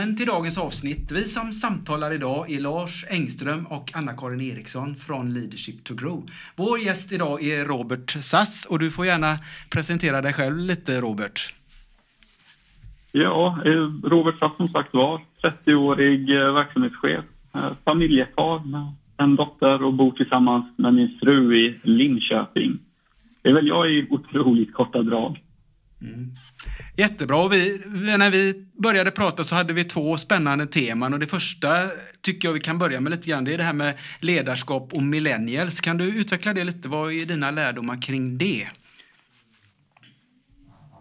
Välkommen till dagens avsnitt. Vi som samtalar idag är Lars Engström och Anna-Karin Eriksson från Leadership to Grow. Vår gäst idag är Robert Sass och du får gärna presentera dig själv lite Robert. Ja, eh, Robert Sass som sagt var, 30-årig eh, verksamhetschef, eh, familjefar med en dotter och bor tillsammans med min fru i Linköping. Det är väl jag i otroligt korta drag. Mm. Jättebra. Vi, när vi började prata så hade vi två spännande teman och det första tycker jag vi kan börja med lite grann. Det är det här med ledarskap och millennials. Kan du utveckla det lite? Vad är dina lärdomar kring det?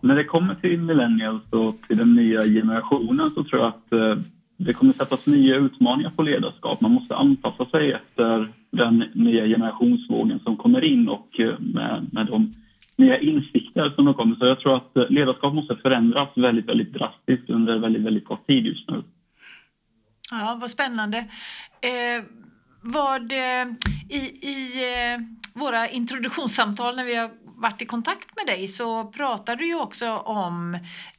När det kommer till millennials och till den nya generationen så tror jag att eh, det kommer sättas nya utmaningar på ledarskap. Man måste anpassa sig efter den nya generationsvågen som kommer in och eh, med, med de nya insikter som har kommit. Så jag tror att eh, ledarskap måste förändras väldigt, väldigt drastiskt under väldigt, väldigt kort tid just nu. Ja, vad spännande. Eh, vad, eh, I i eh, våra introduktionssamtal när vi har varit i kontakt med dig så pratar du ju också om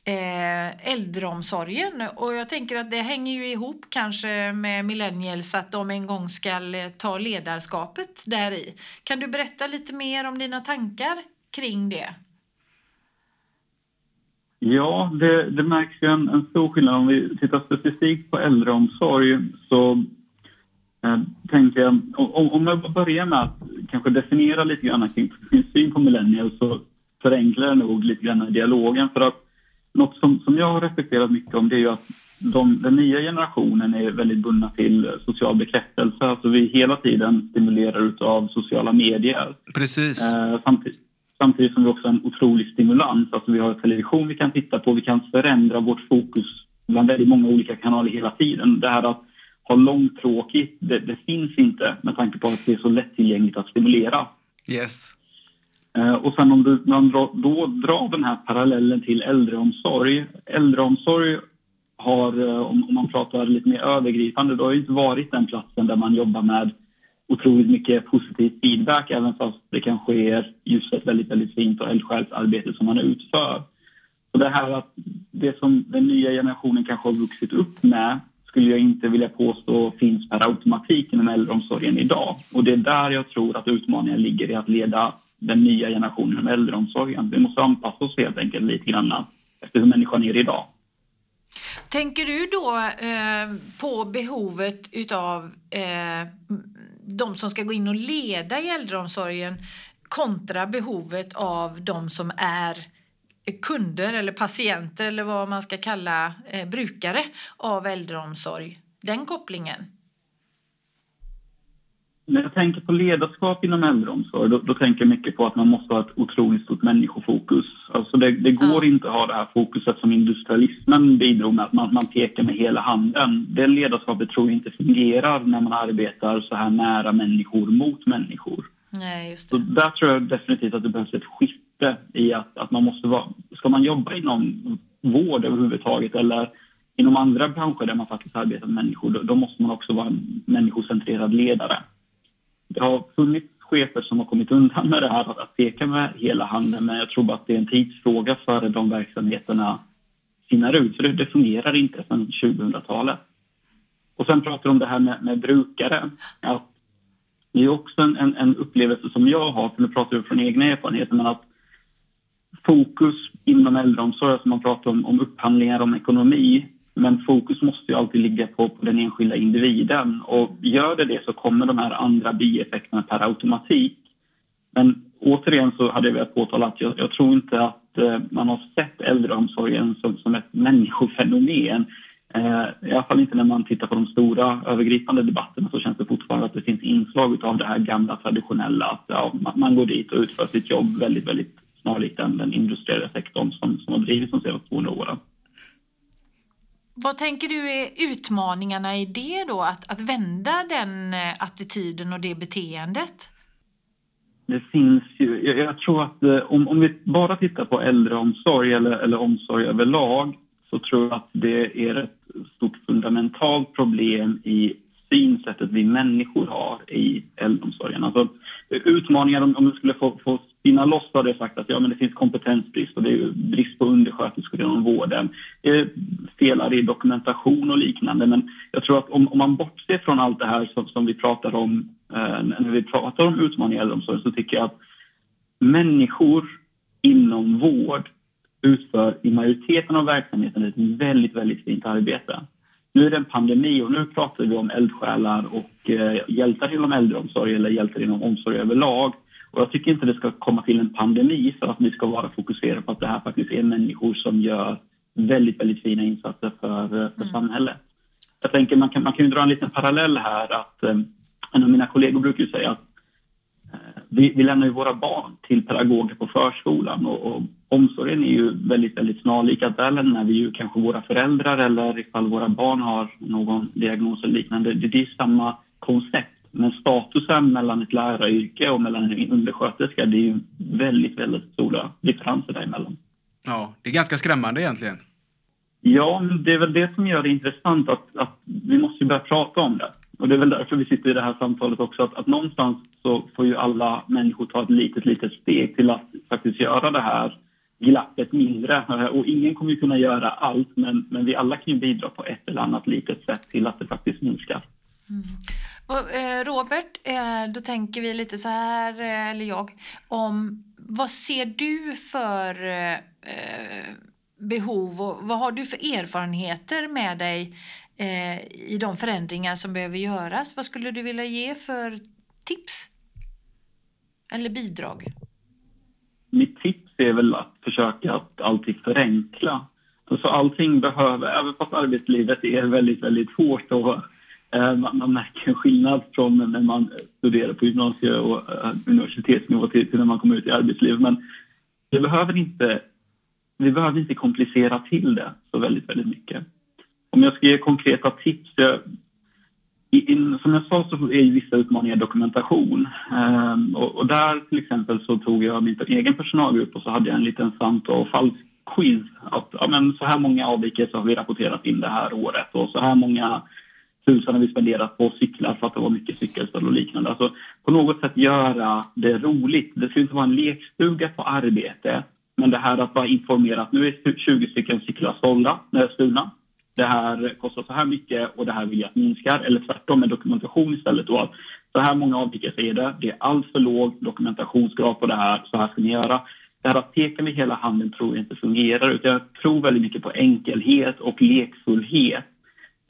eh, äldreomsorgen och jag tänker att det hänger ju ihop kanske med millennials att de en gång ska eh, ta ledarskapet där i. Kan du berätta lite mer om dina tankar kring det? Ja, det, det märks ju en, en, stor skillnad. Om vi tittar specifikt på äldreomsorg så eh, tänker jag, om, om jag börjar med att kanske definiera lite grann kring min syn på millennials så förenklar jag nog lite grann dialogen. För att något som, som jag har reflekterat mycket om det är ju att de, den nya generationen är väldigt bundna till social bekräftelse. Alltså vi hela tiden stimulerar av sociala medier. Precis. Eh, samtidigt, Samtidigt som vi också har en otrolig stimulans. Alltså vi har television vi kan titta på, vi kan förändra vårt fokus bland väldigt många olika kanaler hela tiden. Det här att ha långtråkigt, det, det finns inte med tanke på att det är så lättillgängligt att stimulera. Yes. Eh, och sen om du, man drar, då drar den här parallellen till äldreomsorg. Äldreomsorg har, eh, om, om man pratar lite mer övergripande, då har inte varit den platsen där man jobbar med otroligt mycket positiv feedback även fast det kanske är just ett väldigt, väldigt fint och eldsjäls arbete som man utför. Och det här att det som den nya generationen kanske har vuxit upp med skulle jag inte vilja påstå finns per automatik inom äldreomsorgen idag. Och det är där jag tror att utmaningen ligger i att leda den nya generationen inom äldreomsorgen. Vi måste anpassa oss helt enkelt lite grann efter hur människan är idag. Tänker du då eh, på behovet utav eh, de som ska gå in och leda i äldreomsorgen kontra behovet av de som är kunder eller patienter eller vad man ska kalla eh, brukare av äldreomsorg? Den kopplingen? När jag tänker på ledarskap inom äldreomsorg då, då, tänker jag mycket på att man måste ha ett otroligt stort människofokus. Alltså det, det går ja. inte att ha det här fokuset som industrialismen bidrog med, att man, man pekar med hela handen. Det ledarskapet tror jag inte fungerar när man arbetar så här nära människor mot människor. Nej, just det. Så där tror jag definitivt att det behövs ett skifte i att, att man måste vara... Ska man jobba inom vård överhuvudtaget eller inom andra branscher där man faktiskt arbetar med människor, då, då måste man också vara en människocentrerad ledare det har funnits chefer som har kommit undan med det här att peka med hela handen men jag tror bara att det är en tidsfråga före de verksamheterna sinar ut. För det, det fungerar inte sedan 2000-talet. Och sen pratar du om det här med, med brukare. Att det är också en, en, en, upplevelse som jag har, för nu pratar jag från egna erfarenheter, men att fokus inom äldreomsorg, som man pratar om, om upphandlingar, om ekonomi, men fokus måste ju alltid ligga på, på, den enskilda individen och gör det det så kommer de här andra bieffekterna per automatik. Men återigen så hade jag velat påtala att jag, jag tror inte att eh, man har sett äldreomsorgen som, som ett människofenomen. Eh, I alla fall inte när man tittar på de stora övergripande debatterna så känns det fortfarande att det finns inslag av det här gamla traditionella att ja, man, går dit och utför sitt jobb väldigt, väldigt snarlikt den, den industriella sektorn som, som har drivits de senaste 200 åren. Vad tänker du är utmaningarna i det då, att, att vända den eh, attityden och det beteendet? det finns ju, jag, jag tror att eh, om, om vi bara tittar på äldreomsorg eller, eller omsorg överlag så tror jag att det är ett stort fundamentalt problem i synsättet vi människor har i äldreomsorgen. Alltså, utmaningar, om, om jag skulle få, få spinna loss så hade jag sagt att ja, men det finns kompetensbrist och det är brist på undersköterskor inom vården. Det är felar i dokumentation och liknande. Men jag tror att om, om man bortser från allt det här som, som vi pratar om eh, när vi pratar om utmaningar i äldreomsorgen så tycker jag att människor inom vård utför i majoriteten av verksamheten ett väldigt, väldigt fint arbete. Nu är det en pandemi och nu pratar vi om eldsjälar och eh, hjältar inom äldreomsorg eller hjältar inom omsorg överlag. Och jag tycker inte det ska komma till en pandemi för att vi ska vara fokuserade på att det här faktiskt är människor som gör väldigt, väldigt fina insatser för, eh, för mm. samhället. Jag tänker man kan, man kan ju dra en liten parallell här att eh, en av mina kollegor brukar ju säga att vi, vi lämnar ju våra barn till pedagoger på förskolan och, och omsorgen är ju väldigt, väldigt snarlik. Att där lämnar vi ju kanske våra föräldrar eller ifall våra barn har någon diagnos eller liknande. Det, det är samma koncept. Men statusen mellan ett läraryrke och mellan en undersköterska, det är ju väldigt, väldigt stora differenser däremellan. Ja, det är ganska skrämmande egentligen. Ja, men det är väl det som gör det intressant att, att vi måste börja prata om det. Och det är väl därför vi sitter i det här samtalet också, att, att någonstans så får ju alla människor ta ett litet, litet steg till att faktiskt göra det här glappet mindre. Och ingen kommer ju kunna göra allt, men, men vi alla kan ju bidra på ett eller annat litet sätt till att det faktiskt minskar. Mm. Eh, Robert, eh, då tänker vi lite så här, eh, eller jag, om vad ser du för eh, eh, behov och vad har du för erfarenheter med dig Eh, i de förändringar som behöver göras? Vad skulle du vilja ge för tips? Eller bidrag? Mitt tips är väl att försöka att alltid förenkla. Alltså allting behöver, även fast arbetslivet är väldigt, väldigt hårt och Eh, man, märker en skillnad från när man studerar på gymnasie och eh, universitetsnivå till, till när man kommer ut i arbetslivet. Men vi behöver inte, vi behöver inte komplicera till det så väldigt, väldigt mycket. Om jag ska ge konkreta tips. Jag, i, in, som jag sa så är ju vissa utmaningar dokumentation. Ehm, och, och, där till exempel så tog jag min egen personalgrupp och så hade jag en liten sant och falsk quiz. Att, ja, men så här många avvikelser har vi rapporterat in det här året och så här många tusen har vi spenderat på cyklar för att det var mycket cykelställ och liknande. Alltså på något sätt göra det roligt. Det ska inte vara en lekstuga på arbete. Men det här att bara informera att nu är 20 stycken cyklar sålda, stulna. Det här kostar så här mycket och det här vill jag att minskar. Eller tvärtom med dokumentation istället. Då. Så här många avvikelser är det. Det är alltför låg dokumentationsgrad på det här. Så här ska ni göra. Det här att peka med hela handen tror jag inte fungerar. Utan jag tror väldigt mycket på enkelhet och lekfullhet.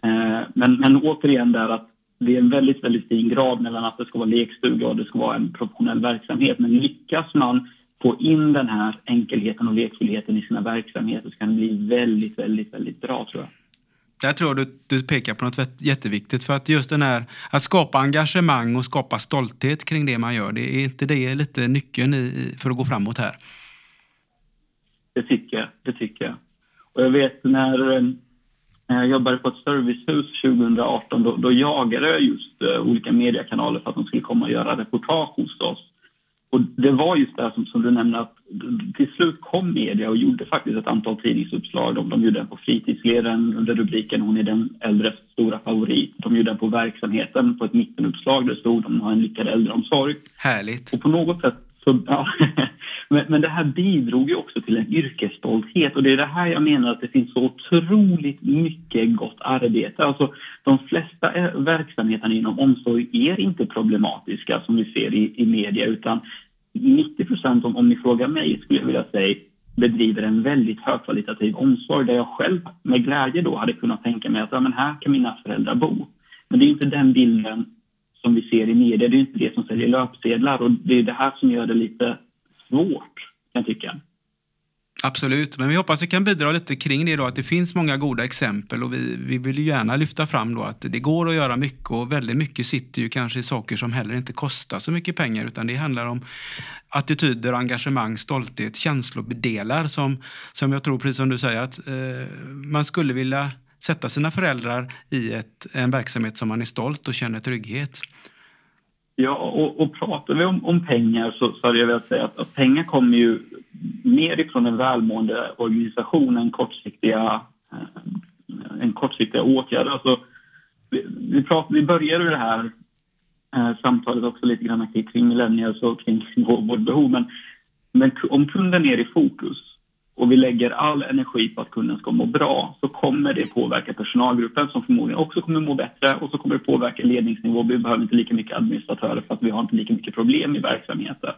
Eh, men, men återigen där att det är en väldigt, väldigt fin grad mellan att det ska vara lekstuga och det ska vara en professionell verksamhet. Men lyckas man få in den här enkelheten och lekfullheten i sina verksamheter så kan det bli väldigt, väldigt, väldigt bra tror jag. Där tror jag du, du pekar på något jätteviktigt för att just den här att skapa engagemang och skapa stolthet kring det man gör. Det är inte det lite nyckeln i, för att gå framåt här? Det tycker jag. Det tycker jag. Och jag vet när eh, när jag jobbade på ett servicehus 2018 då, då jagade jag just uh, olika mediekanaler för att de skulle komma och göra reportage hos oss. Och det var just det som, som du nämnde att till slut kom media och gjorde faktiskt ett antal tidningsuppslag. De, de gjorde en på fritidsledaren under rubriken Hon är den äldres stora favorit. De gjorde en på verksamheten på ett mittenuppslag där det stod de har en lyckad äldreomsorg. Härligt. Och på något sätt så, ja, men, men det här bidrog ju också till en yrkesstolthet och det är det här jag menar att det finns så otroligt mycket gott arbete. Alltså, de flesta eh, verksamheterna inom omsorg är inte problematiska som vi ser i, i media utan 90 procent, om, om ni frågar mig, skulle jag vilja säga bedriver en väldigt högkvalitativ omsorg där jag själv med glädje då hade kunnat tänka mig att ja, men här kan mina föräldrar bo. Men det är inte den bilden som vi ser i media. Det är inte det som säljer löpsedlar och det är det här som gör det lite svårt, kan jag tycka. Absolut, men vi hoppas att vi kan bidra lite kring det då, att det finns många goda exempel och vi, vi vill ju gärna lyfta fram då att det går att göra mycket och väldigt mycket sitter ju kanske i saker som heller inte kostar så mycket pengar utan det handlar om attityder, engagemang, stolthet, känslodelar som, som jag tror, precis som du säger, att eh, man skulle vilja sätta sina föräldrar i ett, en verksamhet som man är stolt och känner trygghet. Ja, och, och pratar vi om, om pengar så, så hade jag velat säga att, att pengar kommer ju mer ifrån en välmående organisation än kortsiktiga, eh, en kortsiktiga åtgärder. Alltså, vi, vi, pratar, vi började det här eh, samtalet också lite grann kring millennials och kring vårt behov. Men, men om kunden är i fokus och vi lägger all energi på att kunden ska må bra så kommer det påverka personalgruppen som förmodligen också kommer må bättre och så kommer det påverka ledningsnivå. Vi behöver inte lika mycket administratörer för att vi har inte lika mycket problem i verksamheten.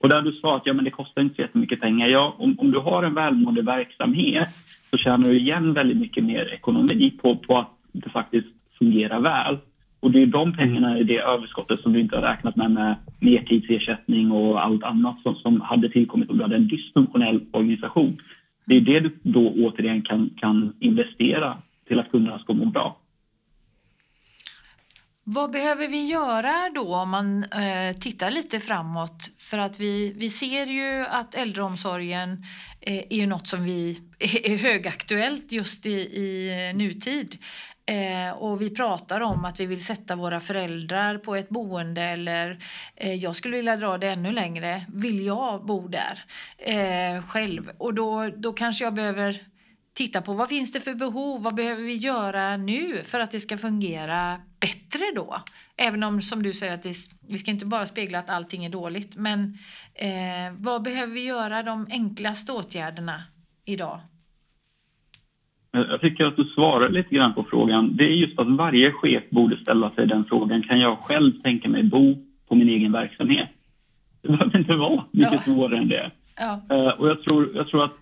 Och där du sa att ja, men det kostar inte så jättemycket pengar. Ja, om, om du har en välmående verksamhet så tjänar du igen väldigt mycket mer ekonomi på, på att det faktiskt fungerar väl. Och det är de pengarna i det överskottet som du inte har räknat med med mertidsersättning och allt annat som, som hade tillkommit om du hade en dysfunktionell organisation. Det är det du då återigen kan, kan investera till att kunderna ska må bra. Vad behöver vi göra då om man eh, tittar lite framåt? För att vi, vi ser ju att äldreomsorgen eh, är ju något som vi är högaktuellt just i, i nutid. Eh, och vi pratar om att vi vill sätta våra föräldrar på ett boende eller eh, jag skulle vilja dra det ännu längre. Vill jag bo där eh, själv? Och då, då kanske jag behöver titta på vad finns det för behov? Vad behöver vi göra nu för att det ska fungera bättre då? Även om som du säger att det, vi ska inte bara spegla att allting är dåligt. Men eh, vad behöver vi göra de enklaste åtgärderna idag? Jag tycker att du svarar lite grann på frågan. Det är just att varje chef borde ställa sig den frågan. Kan jag själv tänka mig bo på min egen verksamhet? Det behöver inte vara mycket ja. svårare än det. Ja. Uh, och jag tror, jag tror att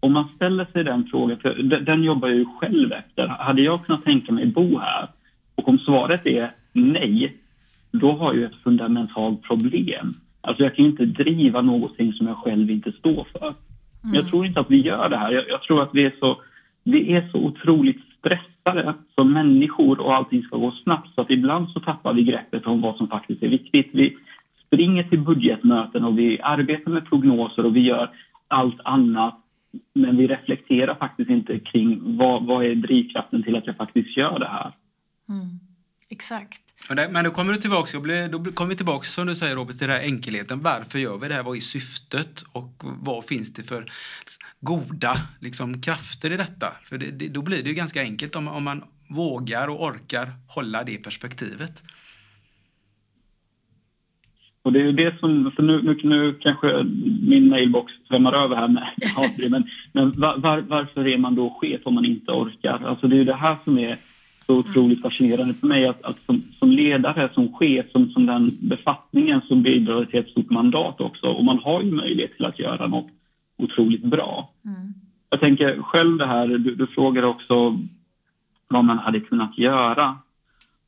om man ställer sig den frågan, för den, den jobbar jag ju själv efter. Hade jag kunnat tänka mig bo här? Och om svaret är nej, då har jag ett fundamentalt problem. Alltså jag kan inte driva någonting som jag själv inte står för. Mm. Jag tror inte att vi gör det här. Jag, jag tror att vi är så vi är så otroligt stressade som människor och allting ska gå snabbt så att ibland så tappar vi greppet om vad som faktiskt är viktigt. Vi springer till budgetmöten och vi arbetar med prognoser och vi gör allt annat men vi reflekterar faktiskt inte kring vad, vad är drivkraften till att jag faktiskt gör det här. Mm. Exakt. Men då kommer du tillbaka, då kommer vi tillbaka som du säger Robert till den här enkelheten. Varför gör vi det här? Vad är syftet? Och vad finns det för goda liksom, krafter i detta? För det, det, då blir det ju ganska enkelt om, om man vågar och orkar hålla det perspektivet. Och det är det som, för nu, nu, nu kanske min mailbox svämmar över här med men, men var, var, varför är man då chef om man inte orkar? Alltså det är det här som är så otroligt fascinerande för mig att, att som, som, ledare, som chef, som, som den befattningen som bidrar till ett stort mandat också. Och man har ju möjlighet till att göra något otroligt bra. Mm. Jag tänker själv det här, du, du frågar också vad man hade kunnat göra.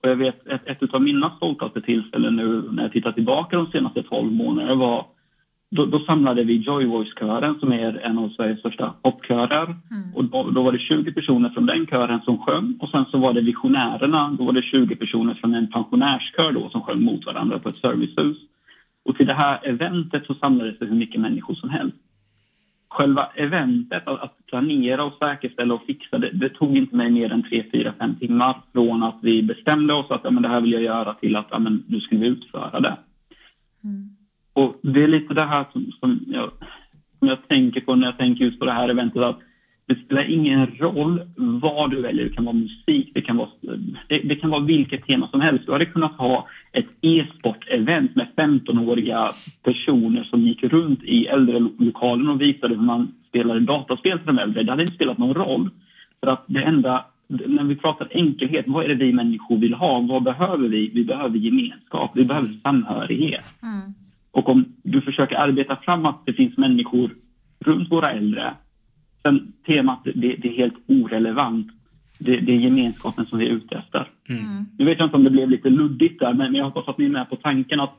Och jag vet ett, ett av mina stoltaste tillfällen nu när jag tittar tillbaka de senaste 12 månaderna var då, då, samlade vi Joy Voice-kören som är en av Sveriges största popkörer. Mm. Och då, då, var det 20 personer från den kören som sjöng och sen så var det Visionärerna, då var det 20 personer från en pensionärskör då som sjöng mot varandra på ett servicehus. Och till det här eventet så samlades det hur mycket människor som helst. Själva eventet, att, att planera och säkerställa och fixa det, det tog inte mig mer än 3, 4, 5 timmar från att vi bestämde oss att ja, men det här vill jag göra till att ja, men nu ska vi utföra det. Mm. Och det är lite det här som, som, jag, som jag tänker på när jag tänker just på det här eventet. Att det spelar ingen roll vad du väljer. Det kan vara musik, det kan vara, det, det kan vara vilket tema som helst. Du hade kunnat ha ett e-sport-event med 15-åriga personer som gick runt i äldrelokalen och visade hur man spelade dataspel till de äldre. Det hade inte spelat någon roll. För att det enda, när vi pratar enkelhet, vad är det vi människor vill ha? Vad behöver vi? Vi behöver gemenskap, vi behöver samhörighet. Mm. Och om du försöker arbeta fram att det finns människor runt våra äldre, sen temat det, det är helt orelevant. Det, det, är gemenskapen som vi är ute efter. Mm. Nu vet jag inte om det blev lite luddigt där, men jag hoppas att ni är med på tanken att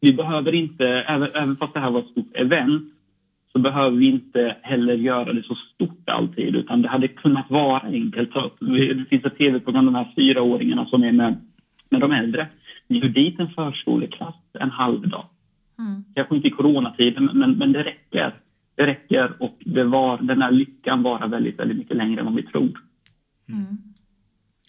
vi behöver inte, även, även fast det här var ett stort event, så behöver vi inte heller göra det så stort alltid, utan det hade kunnat vara enkelt. Det finns ett tv-program, de här fyraåringarna som är med, med de äldre. Bjud dit en förskoleklass en halv dag. Mm. Kanske inte i coronatiden, men, men det räcker. Det räcker och det var, den här lyckan varar väldigt, väldigt mycket längre än vad vi tror. Mm.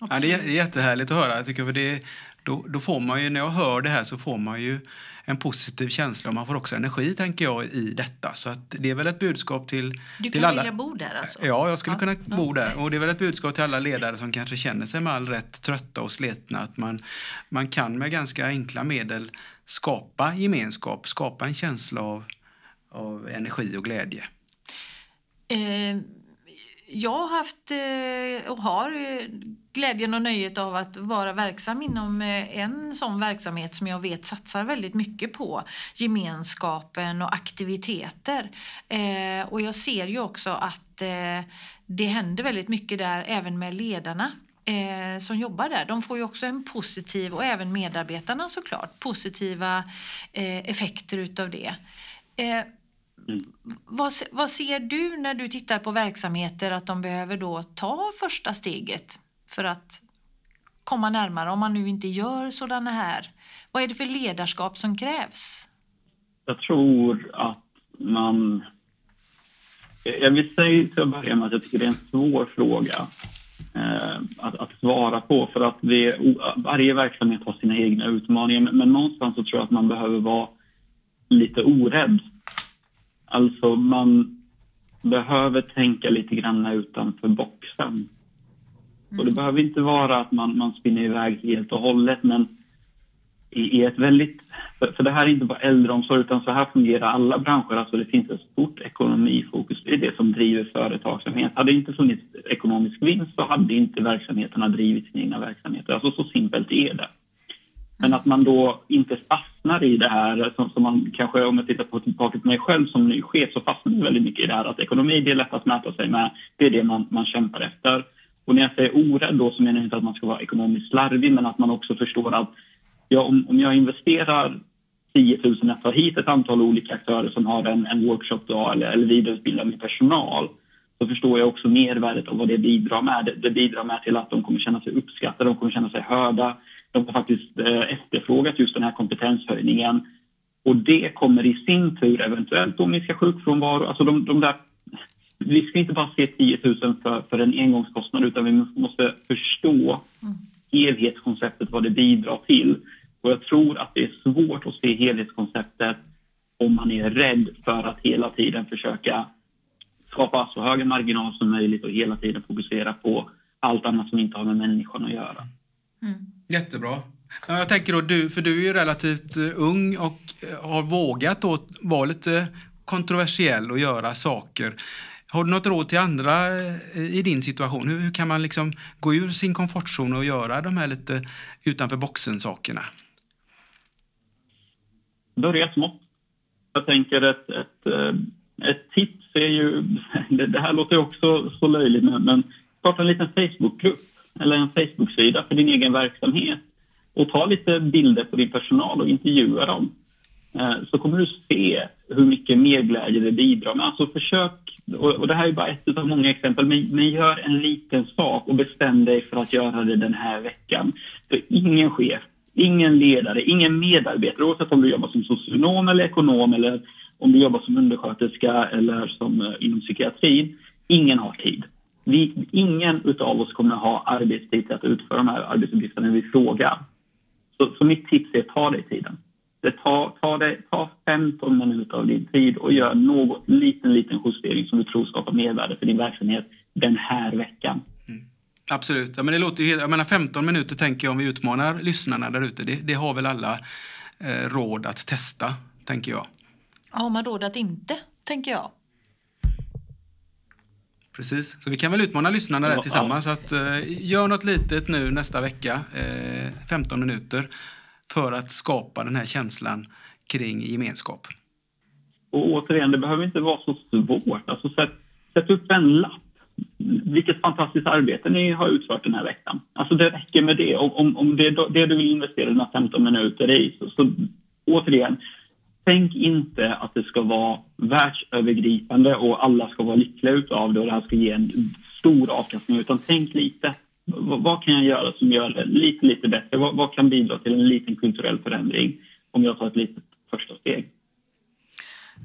Ja, det är jättehärligt att höra. Jag tycker för det då, då får man ju, när jag hör det här så får man ju en positiv känsla och man får också energi tänker jag i detta. Så att det är väl ett budskap till, Du till kan alla. vilja bo där alltså? Ja, jag skulle Ja, kunna bo där. Och det är väl ett budskap till alla ledare som kanske känner sig med all rätt trötta och sletna att man, man kan med ganska enkla medel skapa gemenskap, skapa en känsla av, av energi och glädje. Eh, jag har haft eh, och har eh, glädjen och nöjet av att vara verksam inom eh, en sån verksamhet som jag vet satsar väldigt mycket på gemenskapen och aktiviteter. Eh, och jag ser ju också att eh, det händer väldigt mycket där även med ledarna eh, som jobbar där. De får ju också en positiv, och även medarbetarna såklart, positiva eh, effekter utav det. Eh, vad, se- vad ser du när du tittar på verksamheter att de behöver då ta första steget för att komma närmare om man nu inte gör sådana här? Vad är det för ledarskap som krävs? Jag tror att man... Jag vill säga till att börja med att jag tycker det är en svår fråga att, att svara på för att det, varje verksamhet har sina egna utmaningar. Men, men någonstans så tror jag att man behöver vara lite orädd. Alltså man behöver tänka lite grann utanför boxen. Och det behöver inte vara att man, man spinner iväg helt och hållet men i, i ett väldigt... För, för det här är inte bara äldreomsorg utan så här fungerar alla branscher. Alltså det finns ett stort ekonomifokus. Det är det som driver företagsamhet. Hade det inte funnits ekonomisk vinst så hade inte verksamheterna drivit sina egna verksamheter. Alltså så simpelt är det. Men att man då inte fastnar i det här, som, som man kanske om jag tittar på tillbaka på mig själv som ny chef så fastnar man väldigt mycket i det här att ekonomi det är lätt att mäta sig med, det är det man, man kämpar efter. Och när jag säger orädd då så menar jag inte att man ska vara ekonomiskt slarvig men att man också förstår att ja, om, om jag investerar 10 000 att ta hit ett antal olika aktörer som har en, en workshop då, eller, eller vidareutbildar min personal så förstår jag också mervärdet av vad det bidrar med. Det, det bidrar med till att de kommer känna sig uppskattade, de kommer känna sig hörda. De har faktiskt eh, efterfrågat just den här kompetenshöjningen. Och det kommer i sin tur eventuellt att minska sjukfrånvaro. Alltså de, de där, vi ska inte bara se 10 000 för, för en engångskostnad utan vi måste förstå mm helhetskonceptet, vad det bidrar till. Och jag tror att det är svårt att se helhetskonceptet om man är rädd för att hela tiden försöka skapa så hög marginal som möjligt och hela tiden fokusera på allt annat som inte har med människan att göra. Mm. Jättebra. Ja, Jag tänker då, du, för du är ju relativt eh, ung och eh, har vågat då vara lite kontroversiell och göra saker. Har du något råd till andra eh, i din situation? Hur, hur kan man liksom gå ur sin komfortzon och göra de här lite utanför boxen-sakerna? Börja smått. Jag tänker ett, ett, eh, ett tips är ju, det, här låter ju också så löjligt, men, men starta en liten Facebookgrupp eller en Facebook-sida för din egen verksamhet och ta lite bilder på din personal och intervjua dem. Eh, så kommer du se hur mycket mer glädje det bidrar med. Alltså försök, och det här är bara ett av många exempel, men, gör en liten sak och bestäm dig för att göra det den här veckan. För ingen chef, ingen ledare, ingen medarbetare, oavsett om du jobbar som socionom eller ekonom eller om du jobbar som undersköterska eller som eh, inom psykiatrin, ingen har tid. Vi, ingen utav oss kommer ha arbetstid till att utföra de här arbetsuppgifterna vi frågar. Så, så mitt tips är ta dig tiden. Det tar, ta, det, ta 15 minuter av din tid och gör något liten, liten justering som du tror skapar mervärde för din verksamhet den här veckan. Absolut. Ja, men det låter ju helt, jag menar 15 minuter tänker jag om vi utmanar lyssnarna där ute. Det, det har väl alla eh, råd att testa, tänker jag. Har man råd att inte, tänker jag. Precis. Så vi kan väl utmana lyssnarna där Ja, tillsammans. Att, eh, gör något litet nu nästa vecka, eh, 15 minuter, för att skapa den här känslan kring gemenskap. Och återigen, det behöver inte vara så svårt. Alltså, sätt, sätt upp en lapp. Vilket fantastiskt arbete ni har utfört den här veckan. Alltså det räcker med det. Om, om, om det, är det du vill investera dina 15 minuter i, så, så återigen, tänk inte att det ska vara världsövergripande och alla ska vara lyckliga utav det och det här ska ge en stor avkastning. Utan tänk lite. Vad, kan jag göra som gör det lite, lite bättre? Vad, vad kan bidra till en liten kulturell förändring om jag tar ett litet första steg?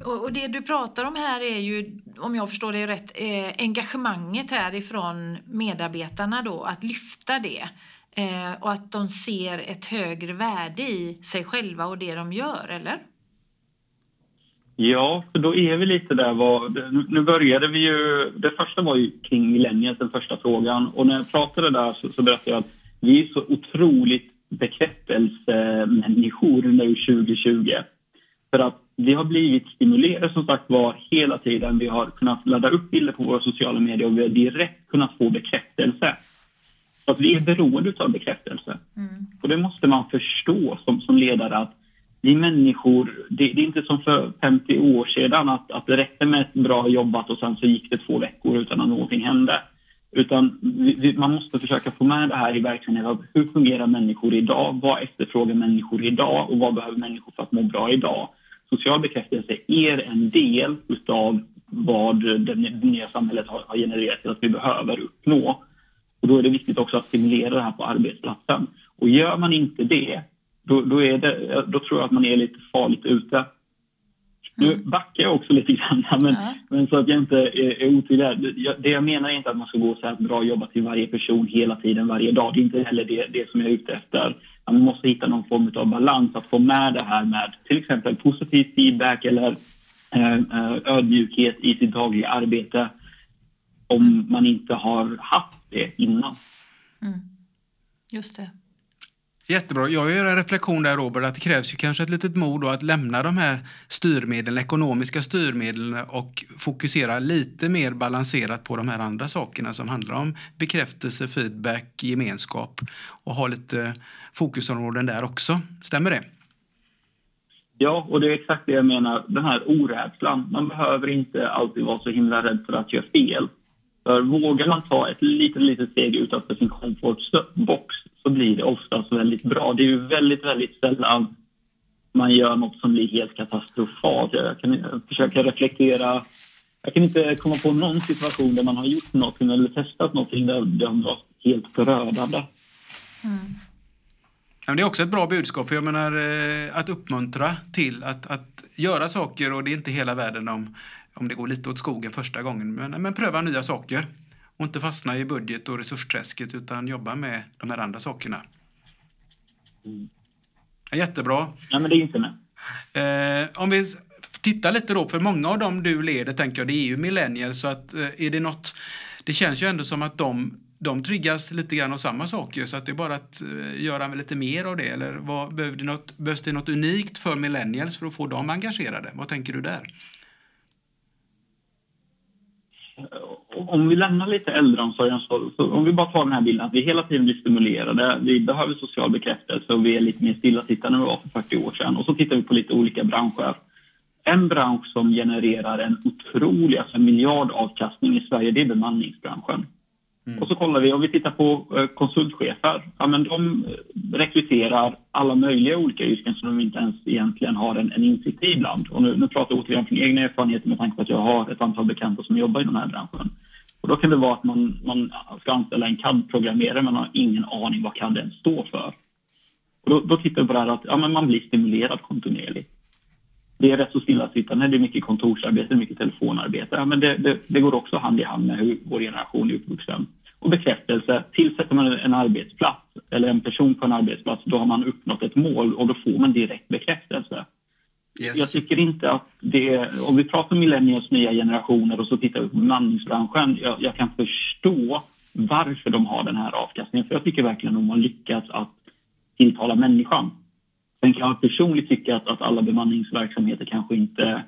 Och, och det du pratar om här är ju, om jag förstår det rätt, eh, engagemanget härifrån medarbetarna då, att lyfta det. Eh, och att de ser ett högre värde i sig själva och det de gör, eller? Ja, för då är vi lite där. Vad, nu började vi ju... Det första var ju kring millenniet, den första frågan. Och när jag pratade där så, så berättade jag att vi är så otroligt bekräftelsemänniskor nu 2020. För att vi har blivit stimulerade som sagt var hela tiden. Vi har kunnat ladda upp bilder på våra sociala medier och vi har direkt kunnat få bekräftelse. Så att vi är beroende av bekräftelse. Mm. Och det måste man förstå som, som ledare att vi människor, det, det, är inte som för 50 år sedan att, att det räckte med ett bra jobbat och sen så gick det två veckor utan att någonting hände. Utan vi, vi, man måste försöka få med det här i verksamheten. Hur fungerar människor idag? Vad efterfrågar människor idag? Och vad behöver människor för att må bra idag? Social bekräftelse är en del utav vad det nya samhället har, har genererat till att vi behöver uppnå. Och då är det viktigt också att stimulera det här på arbetsplatsen. Och gör man inte det, då, då, är det, då tror jag att man är lite farligt ute. Nu mm. backar jag också lite grann, men, ja. men så att jag inte är, är otydlig. Det jag menar är inte att man ska gå och säga bra jobbat till varje person hela tiden, varje dag. Det är inte heller det, det som jag är ute efter. Man måste hitta någon form av balans, att få med det här med till exempel positiv feedback eller eh, eh ödmjukhet i sitt dagliga arbete om man inte har haft det innan. Mm. Just det. Jättebra. Jag gör en reflektion där Robert att det krävs ju kanske ett litet mod att lämna de här styrmedlen, ekonomiska styrmedlen och fokusera lite mer balanserat på de här andra sakerna som handlar om bekräftelse, feedback, gemenskap och ha lite fokusområden där också. Stämmer det? Ja, och det är exakt det jag menar. Den här orädslan. Man behöver inte alltid vara så himla rädd för att göra fel. För vågar man ta ett litet, litet steg utanför sin komfortbox så blir det oftast väldigt bra. Det är ju väldigt, väldigt sällan man gör något som blir helt katastrofalt. Jag kan försöka reflektera. Jag kan inte komma på någon situation där man har gjort något eller testat något där det har varit helt förödande. Mm. det är också ett bra budskap. För jag menar, eh, att uppmuntra till att, att göra saker och det är inte hela världen om, om det går lite åt skogen första gången. Men, men pröva nya saker och inte fastna i budget och resursträsket utan jobba med de här andra sakerna. Mm. Jättebra. Ja, men det är inte med. Eh, om vi tittar lite då, för många av dem du leder tänker jag, det är ju millennials, så att eh, är det något, det känns ju ändå som att de, de triggas lite grann av samma saker, så att det är bara att eh, göra lite mer av det, eller vad, behövs, det något, behövs det något unikt för millennials för att få dem engagerade? Vad tänker du där? Om vi lämnar lite äldreomsorgen, så, så, om vi bara tar den här bilden att vi hela tiden blir stimulerade, vi behöver social bekräftelse och vi är lite mer stillasittande än vi var för 40 år sedan. Och så tittar vi på lite olika branscher. En bransch som genererar en otrolig, alltså miljardavkastning i Sverige, det är bemanningsbranschen. Mm. Och så kollar vi, om vi tittar på eh, konsultchefer, ja, men de eh, rekryterar alla möjliga olika yrken som de inte ens egentligen har en, en insikt i ibland. Och nu, nu pratar jag återigen från egna erfarenheter med tanke på att jag har ett antal bekanta som jobbar i den här branschen. Och då kan det vara att man, man ska anställa en CAD-programmerare men har ingen aning vad CAD ens står för. Och då, då tittar vi på det här att ja, men man blir stimulerad kontinuerligt. Det är rätt så stillasittande, det är mycket kontorsarbete, mycket telefonarbete. Ja, men det, det, det, går också hand i hand med hur vår generation är uppvuxen. Och bekräftelse, tillsätter man en arbetsplats eller en person på en arbetsplats, då har man uppnått ett mål och då får man direkt bekräftelse. Yes. Jag tycker inte att det... Om vi pratar millennials nya generationer och så tittar vi på bemanningsbranschen, jag, jag kan förstå varför de har den här avkastningen. För jag tycker verkligen att de har lyckats att tilltala människan. Sen kan jag personligen tycka att, att alla bemanningsverksamheter kanske inte...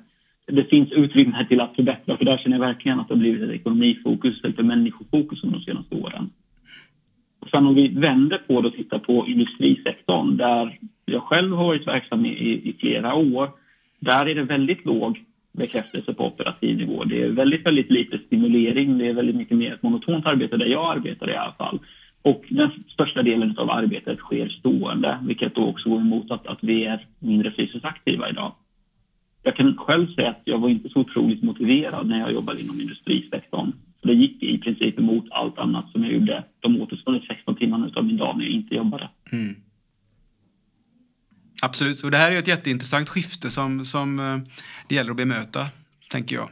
Det finns utrymme här till att förbättra, för där känner jag verkligen att det har blivit ett ekonomifokus istället för människofokus under de senaste åren. Och sen om vi vänder på det och tittar på industrisektorn där jag själv har varit verksam i, i flera år. Där är det väldigt låg bekräftelse på operativ nivå. Det är väldigt, väldigt lite stimulering. Det är väldigt mycket mer ett monotont arbete där jag arbetar i alla fall. Och den största delen av arbetet sker stående, vilket då också går emot att, att vi är mindre fysiskt aktiva idag. Jag kan själv säga att jag var inte så otroligt motiverad när jag jobbade inom industrisektorn. Det gick i princip emot allt annat som jag gjorde de återstående 16 timmarna av min dag när jag inte jobbade. Mm. Absolut, och det här är ett jätteintressant skifte som, som eh, det gäller att bemöta, tänker jag.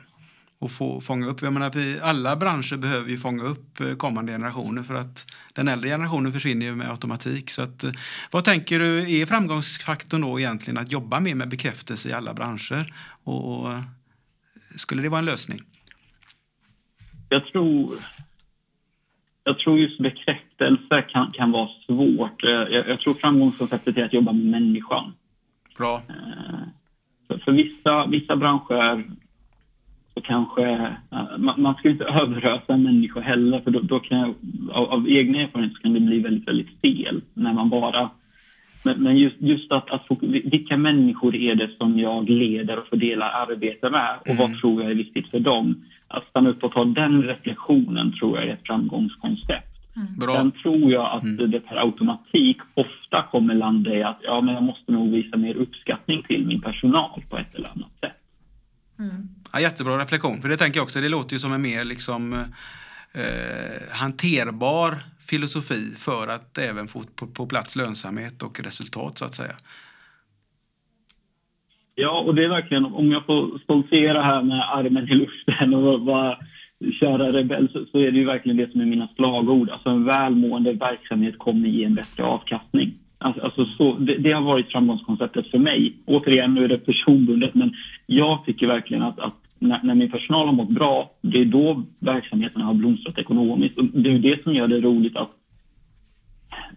och få fånga upp. Jag menar, vi, alla branscher behöver ju fånga upp eh, kommande generationer för att den äldre generationen försvinner ju med automatik. Så att, eh, vad tänker du är framgångsfaktorn då egentligen att jobba mer med bekräftelse i alla branscher? Och, och skulle det vara en lösning? Jag tror, jag tror just bekräftelse kan, kan vara svårt. Jag, jag tror framgångskonceptet är att jobba med människan. Bra. För, för vissa, vissa branscher så kanske... Man, man ska inte överösa en människa heller för då, då kan jag, av, av egna erfarenheter kan det bli väldigt, väldigt fel när man bara... Men, men just, just att, att vilka människor är det som jag leder och fördelar arbete med och mm. vad tror jag är viktigt för dem? Att stanna upp och ta den reflektionen tror jag är ett framgångskoncept. Mm. Sen tror jag att mm. det per automatik ofta kommer landa i att ja, men jag måste nog visa mer uppskattning till min personal på ett eller annat sätt. Mm. Ja, jättebra reflektion, för det tänker jag också, det låter ju som en mer liksom eh, hanterbar filosofi för att även få på, på plats lönsamhet och resultat så att säga. Ja, och det är verkligen, om jag får stoltsera här med armen i luften och vara köra rebell så, så, är det ju verkligen det som är mina slagord. Alltså en välmående verksamhet kommer ge en bättre avkastning. Alltså, alltså så, det, det, har varit framgångskonceptet för mig. Återigen, nu är det personbundet, men jag tycker verkligen att, att när, när, min personal har mått bra, det är då verksamheten har blomstrat ekonomiskt. Och det är det som gör det roligt att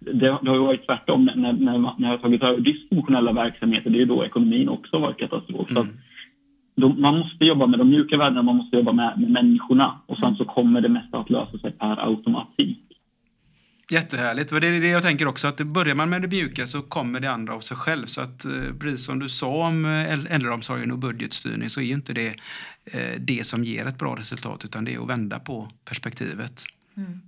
det, det har varit tvärtom. När, när, när jag har tagit över dysfunktionella verksamheter, det är då ekonomin också varit katastrof. Mm. De, man måste jobba med de mjuka värdena, man måste jobba med, med människorna och sen så kommer det mesta att lösa sig per automatik. Jättehärligt. Det är det jag tänker också, att börjar man med det mjuka så kommer det andra av sig själv. Så att, eh, precis som du sa om eh, äldreomsorgen och budgetstyrning så är ju inte det eh, det som ger ett bra resultat utan det är att vända på perspektivet. Mm.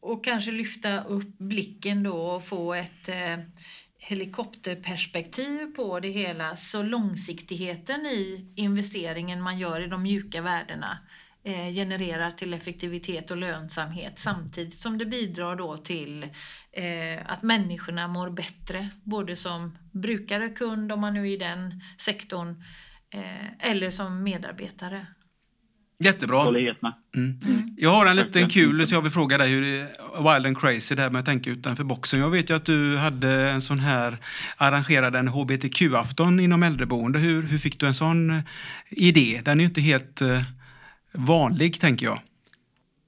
Och kanske lyfta upp blicken då och få ett helikopterperspektiv på det hela så långsiktigheten i investeringen man gör i de mjuka värdena eh, genererar till effektivitet och lönsamhet samtidigt som det bidrar då till eh, att människorna mår bättre både som brukare, kund om man nu är i den sektorn eh, eller som medarbetare. Jättebra. Mm. Mm. Jag har en liten kul så jag vill fråga dig hur wild and crazy det här med att tänka utanför boxen. Jag vet ju att du hade en sån här arrangerade en hbtq-afton inom äldreboende. Hur, hur fick du en sån idé? Den är ju inte helt uh, vanlig tänker jag.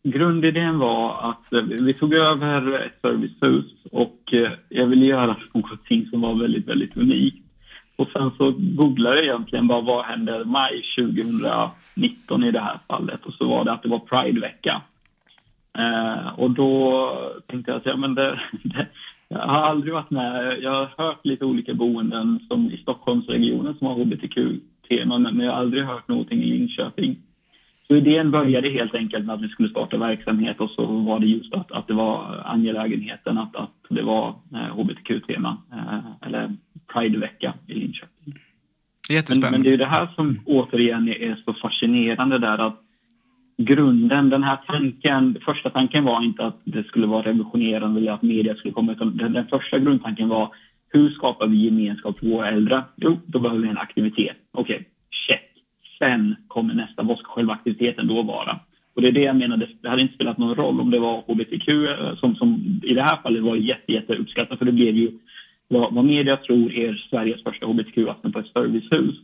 Grundidén var att eh, vi tog över ett servicehus och eh, jag ville göra någonting som var väldigt, väldigt unikt. Och sen så googlade jag egentligen bara vad händer maj 2019 i det här fallet och så var det att det var Pridevecka. Eh, och då tänkte jag att ja, men det, det, jag har aldrig varit med. Jag har hört lite olika boenden som i Stockholmsregionen som har hbtq-tema men jag har aldrig hört någonting i Linköping. Så idén började helt enkelt med att vi skulle starta verksamhet och så var det just att, att det var angelägenheten att, att det var eh, hbtq-tema, eh, eller Pridevecka i Linköping. Jättespännande. Men, men det är det här som återigen är så fascinerande där att grunden, den här tanken, första tanken var inte att det skulle vara revolutionerande eller att media skulle komma utan den, den första grundtanken var hur skapar vi gemenskap för våra äldre? Jo, då behöver vi en aktivitet. Okej, okay. Sen kommer nästa, vad ska själva aktiviteten då vara? Och det är det jag menar, det hade inte spelat någon roll om det var hbtq eh, som, som i det här fallet var jätte, jätte uppskattat för det blev ju vad, vad media tror är Sveriges första hbtq-afton på ett servicehus.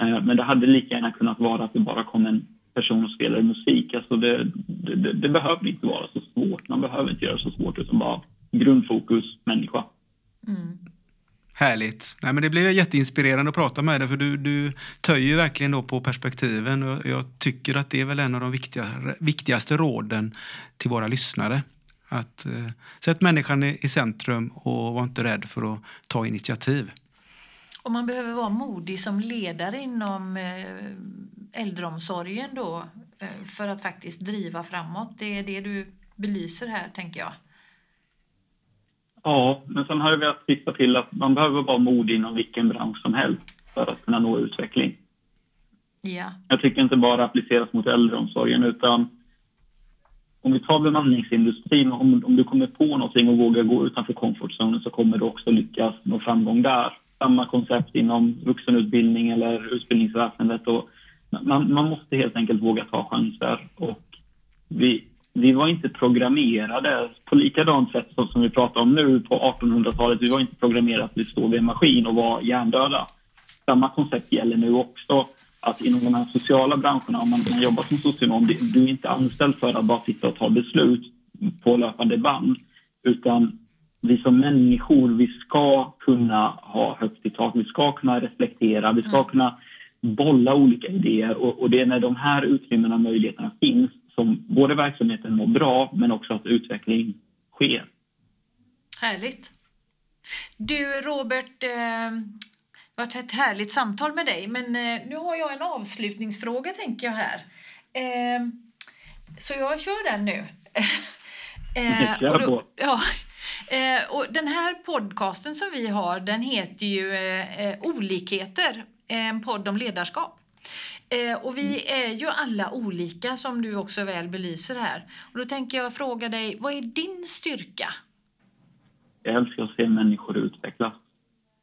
Eh, men det hade lika gärna kunnat vara att det bara kom en person och spelade musik. Alltså det, det, det, det behöver inte vara så svårt. Man behöver inte göra det så svårt utan bara grundfokus, människa. Härligt. Nej, men det blev jätteinspirerande att prata med dig för du, du töjer verkligen då på perspektiven och jag tycker att det är väl en av de viktiga, viktigaste råden till våra lyssnare. Att eh, sätt människan i, i centrum och var inte rädd för att ta initiativ. Och man behöver vara modig som ledare inom eh, äldreomsorgen då eh, för att faktiskt driva framåt. Det är det du belyser här, tänker jag. Ja, men sen har vi att titta till att man behöver vara modig inom vilken bransch som helst för att kunna nå utveckling. Ja. Jag tycker inte bara appliceras mot äldreomsorgen utan om vi tar bemanningsindustrin, om, om du kommer på någonting och vågar gå utanför comfortzonen så kommer du också lyckas nå framgång där. Samma koncept inom vuxenutbildning eller utbildningsväsendet. Och man, man måste helt enkelt våga ta chanser. Och vi, vi var inte programmerade på likadant sätt som vi pratar om nu på 1800-talet. Vi var inte programmerade att vi stod vid en maskin och var hjärndöda. Samma koncept gäller nu också. Att inom de här sociala branscherna, om man, man jobbar som socionom, du är inte anställd för att bara sitta och ta beslut på löpande band. Utan vi som människor, vi ska kunna ha högt i tak, vi ska kunna reflektera, vi ska mm. kunna bolla olika idéer och, och, det är när de här utrymmena och möjligheterna finns som både verksamheten mår bra men också att utveckling sker. Härligt. Du Robert, eh, det har varit ett härligt samtal med dig men eh, nu har jag en avslutningsfråga tänker jag här. Eh, så jag kör den nu. eh, och då, ja, eh, och den här podcasten som vi har den heter ju eh Olikheter, en podd om ledarskap. Eh, och vi mm. är ju alla olika som du också väl belyser här. Och då tänker jag fråga dig, vad är din styrka? Jag älskar att se människor utvecklas.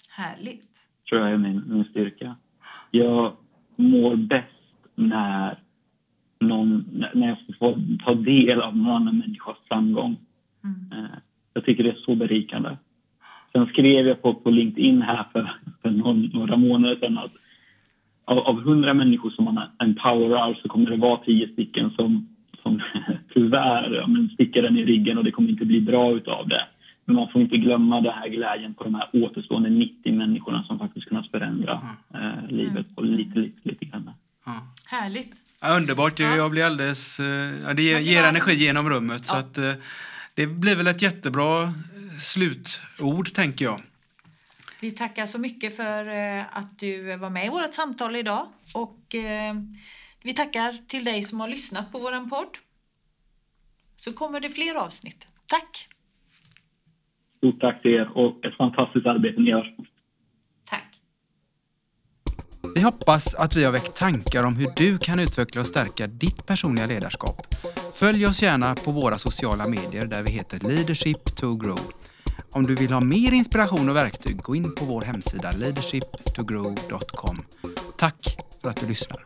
Härligt. tror jag är min, min styrka. Jag mår bäst när, någon, när jag får ta del av någon annan människas framgång. Mm. Eh, jag tycker det är så berikande. Sen skrev jag på, på LinkedIn här för, för någon, några månader sedan att av, av 100 människor som man empowerar så kommer det vara 10 stycken som, som tyvärr ja, men sticker den i ryggen och det kommer inte bli bra utav det. Men man får inte glömma den här glädjen på de här återstående 90 människorna som faktiskt kunnat förändra mm. eh, livet på lite, lite, lite grann. Mm. Härligt. Ja, underbart. Ja. Jag blir alldeles... Eh, ja, det ger, ger energi genom rummet. Ja. Så att, eh, det blir väl ett jättebra slutord, tänker jag. Vi tackar så mycket för eh, att du var med i vårt samtal idag och eh, vi tackar till dig som har lyssnat på vår podd. Så kommer det fler avsnitt. Tack! Stort tack till er och ett fantastiskt arbete ni gör. Tack! Vi hoppas att vi har väckt tankar om hur du kan utveckla och stärka ditt personliga ledarskap. Följ oss gärna på våra sociala medier där vi heter Leadership to Grow. Om du vill ha mer inspiration och verktyg, gå in på vår hemsida leadershiptogrow.com. Tack för att du lyssnar.